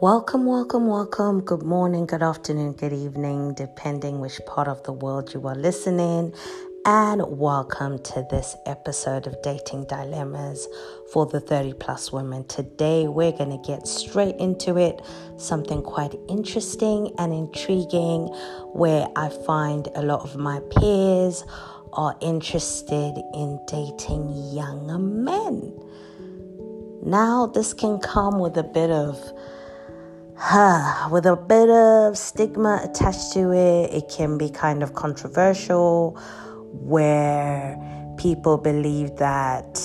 Welcome, welcome, welcome. Good morning, good afternoon, good evening, depending which part of the world you are listening. And welcome to this episode of Dating Dilemmas for the 30 plus women. Today, we're going to get straight into it. Something quite interesting and intriguing where I find a lot of my peers are interested in dating younger men. Now, this can come with a bit of with a bit of stigma attached to it. It can be kind of controversial where people believe that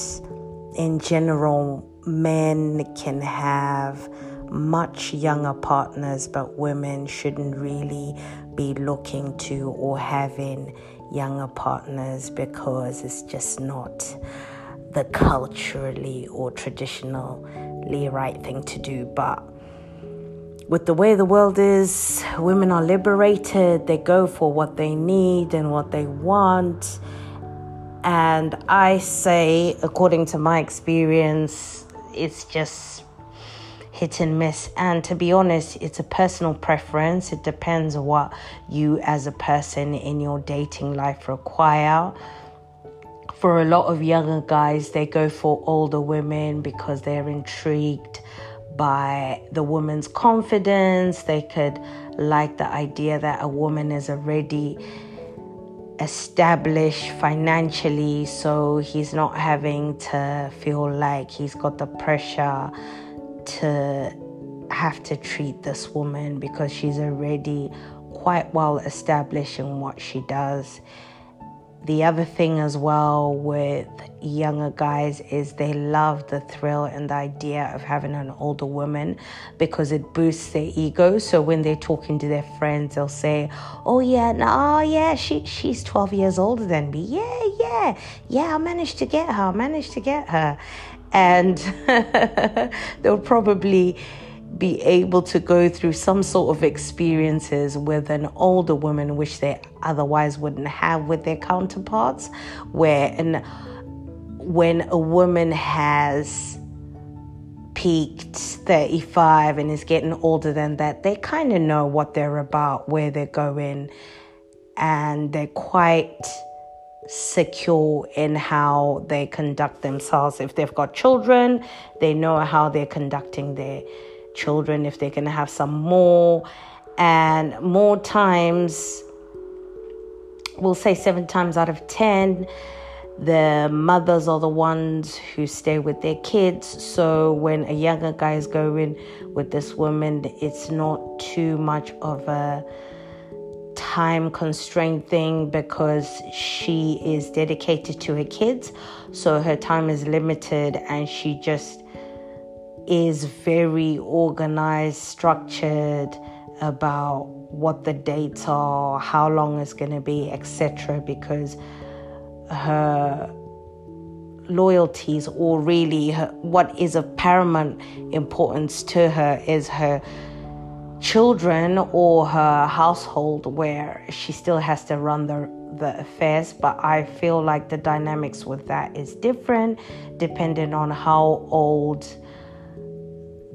in general men can have much younger partners, but women shouldn't really be looking to or having younger partners because it's just not the culturally or traditionally right thing to do. But with the way the world is, women are liberated, they go for what they need and what they want. And I say, according to my experience, it's just hit and miss. And to be honest, it's a personal preference. It depends what you as a person in your dating life require. For a lot of younger guys, they go for older women because they're intrigued by the woman's confidence. They could like the idea that a woman is already established financially, so he's not having to feel like he's got the pressure to have to treat this woman because she's already quite well established in what she does the other thing as well with younger guys is they love the thrill and the idea of having an older woman because it boosts their ego. So when they're talking to their friends, they'll say, "Oh yeah, no, oh, yeah, she she's 12 years older than me. Yeah, yeah, yeah, I managed to get her. I managed to get her," and they'll probably be able to go through some sort of experiences with an older woman which they otherwise wouldn't have with their counterparts where and when a woman has peaked 35 and is getting older than that they kind of know what they're about where they're going and they're quite secure in how they conduct themselves. If they've got children they know how they're conducting their children if they're going to have some more. And more times, we'll say seven times out of 10, the mothers are the ones who stay with their kids. So when a younger guy is going with this woman, it's not too much of a time constraint thing because she is dedicated to her kids. So her time is limited and she just is very organized, structured about what the dates are, how long it's going to be, etc. Because her loyalties, or really her, what is of paramount importance to her, is her children or her household, where she still has to run the the affairs. But I feel like the dynamics with that is different, depending on how old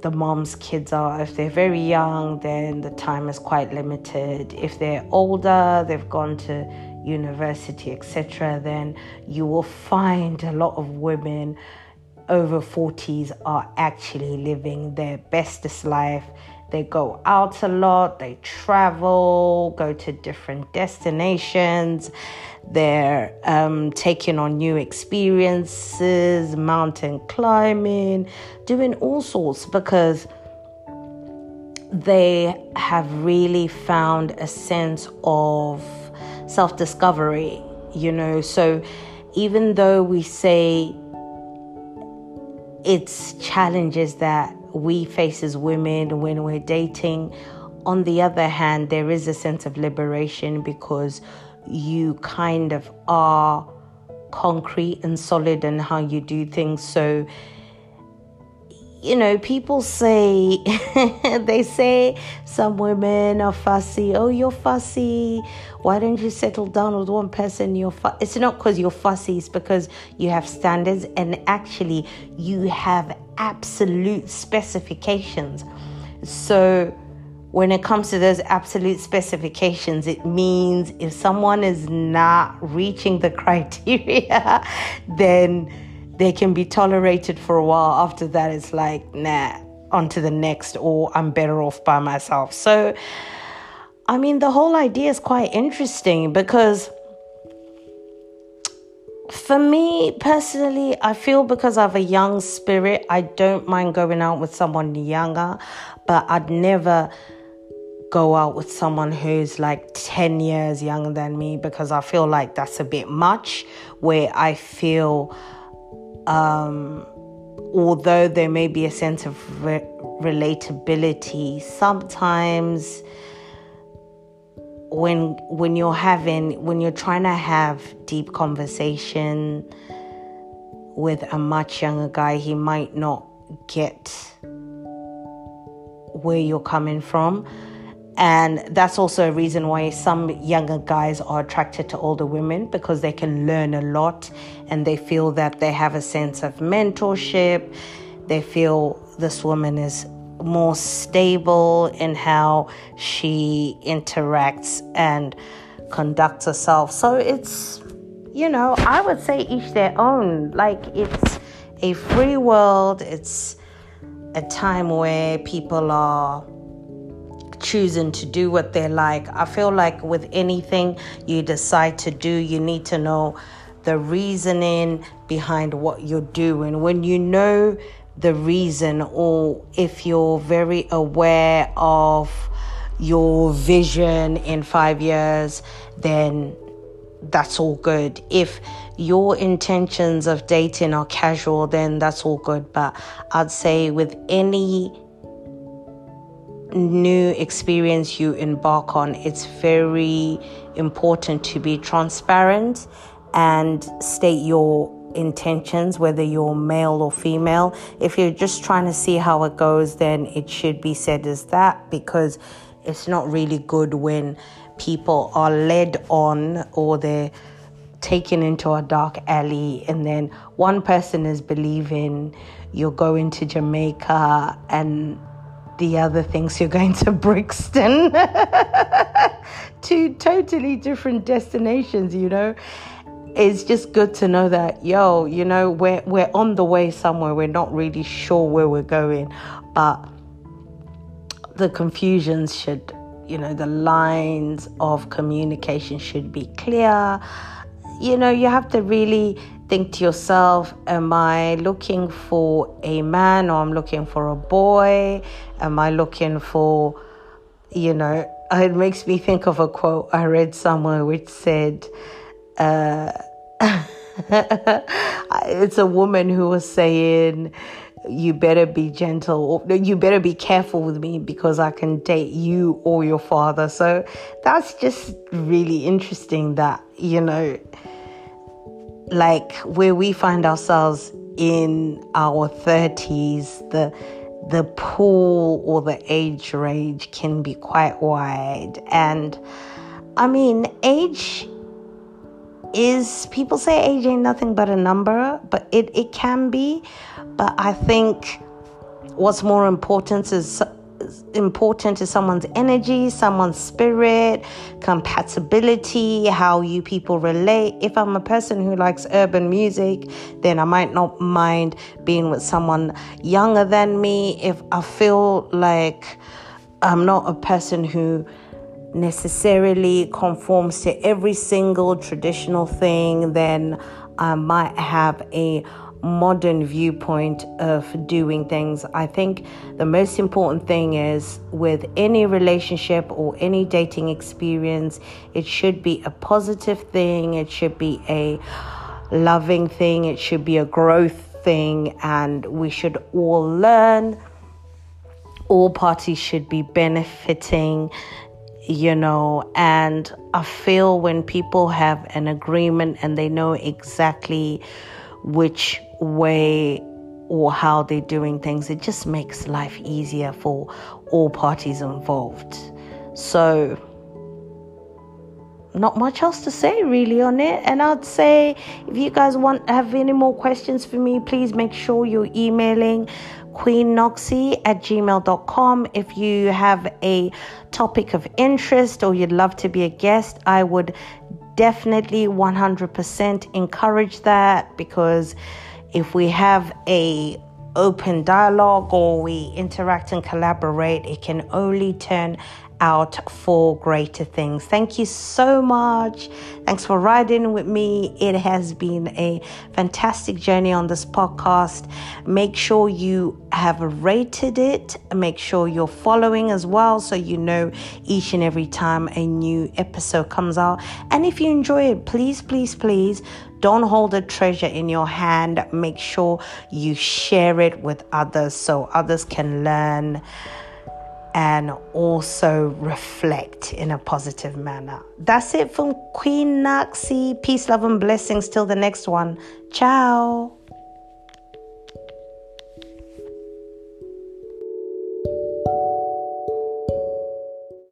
the mom's kids are. If they're very young, then the time is quite limited. If they're older, they've gone to university, etc., then you will find a lot of women over 40s are actually living their bestest life they go out a lot, they travel, go to different destinations, they're um, taking on new experiences, mountain climbing, doing all sorts because they have really found a sense of self discovery, you know. So even though we say it's challenges that we face as women when we're dating. On the other hand, there is a sense of liberation because you kind of are concrete and solid in how you do things. So, you know, people say, they say some women are fussy. Oh, you're fussy. Why don't you settle down with one person? You're fu-. It's not because you're fussy, it's because you have standards and actually you have absolute specifications. So when it comes to those absolute specifications, it means if someone is not reaching the criteria, then they can be tolerated for a while. After that, it's like, nah, on to the next, or I'm better off by myself. So, I mean, the whole idea is quite interesting because for me personally, I feel because I have a young spirit, I don't mind going out with someone younger, but I'd never go out with someone who's like 10 years younger than me because I feel like that's a bit much. Where I feel, um, although there may be a sense of re- relatability, sometimes when when you're having when you're trying to have deep conversation with a much younger guy, he might not get where you're coming from. And that's also a reason why some younger guys are attracted to older women because they can learn a lot and they feel that they have a sense of mentorship. They feel this woman is more stable in how she interacts and conducts herself. So it's, you know, I would say each their own. Like it's a free world, it's a time where people are choosing to do what they like. I feel like with anything you decide to do, you need to know the reasoning behind what you're doing. When you know the reason, or if you're very aware of your vision in five years, then that's all good. If your intentions of dating are casual, then that's all good. But I'd say with any new experience you embark on, it's very important to be transparent and state your intentions, whether you're male or female. If you're just trying to see how it goes, then it should be said as that because it's not really good when people are led on or they're taken into a dark alley and then one person is believing you're going to Jamaica and the other things you're going to Brixton. Two totally different destinations, you know. It's just good to know that, yo, you know, we're, we're on the way somewhere. We're not really sure where we're going, but the confusions should, you know, the lines of communication should be clear. You know, you have to really think to yourself, am I looking for a man or I'm looking for a boy? Am I looking for, you know, it makes me think of a quote I read somewhere which said, uh, it's a woman who was saying, you better be gentle or you better be careful with me because I can date you or your father. So that's just really interesting that, you know, like where we find ourselves in our 30s, the the pool or the age range can be quite wide. And I mean, age is people say age ain't nothing but a number, but it, it can be. But I think what's more important is important to someone's energy, someone's spirit, compatibility, how you people relate. If I'm a person who likes urban music, then I might not mind being with someone younger than me. If I feel like I'm not a person who necessarily conforms to every single traditional thing, then I might have a modern viewpoint of doing things. I think the most important thing is with any relationship or any dating experience, it should be a positive thing, it should be a loving thing, it should be a growth thing, and we should all learn. All parties should be benefiting you know, and I feel when people have an agreement and they know exactly which way or how they're doing things, it just makes life easier for all parties involved. So, not much else to say really on it. And I'd say if you guys want have any more questions for me, please make sure you're emailing queennoxie at gmail.com. If you have a topic of interest or you'd love to be a guest, I would definitely 100% encourage that because if we have a open dialogue or we interact and collaborate, it can only turn out for greater things. Thank you so much. Thanks for riding with me. It has been a fantastic journey on this podcast. Make sure you have rated it. Make sure you're following as well so you know each and every time a new episode comes out. And if you enjoy it, please, please, please don't hold a treasure in your hand. Make sure you share it with others so others can learn and also reflect in a positive manner. That's it from Queen Noxie. Peace, love, and blessings. Till the next one. Ciao.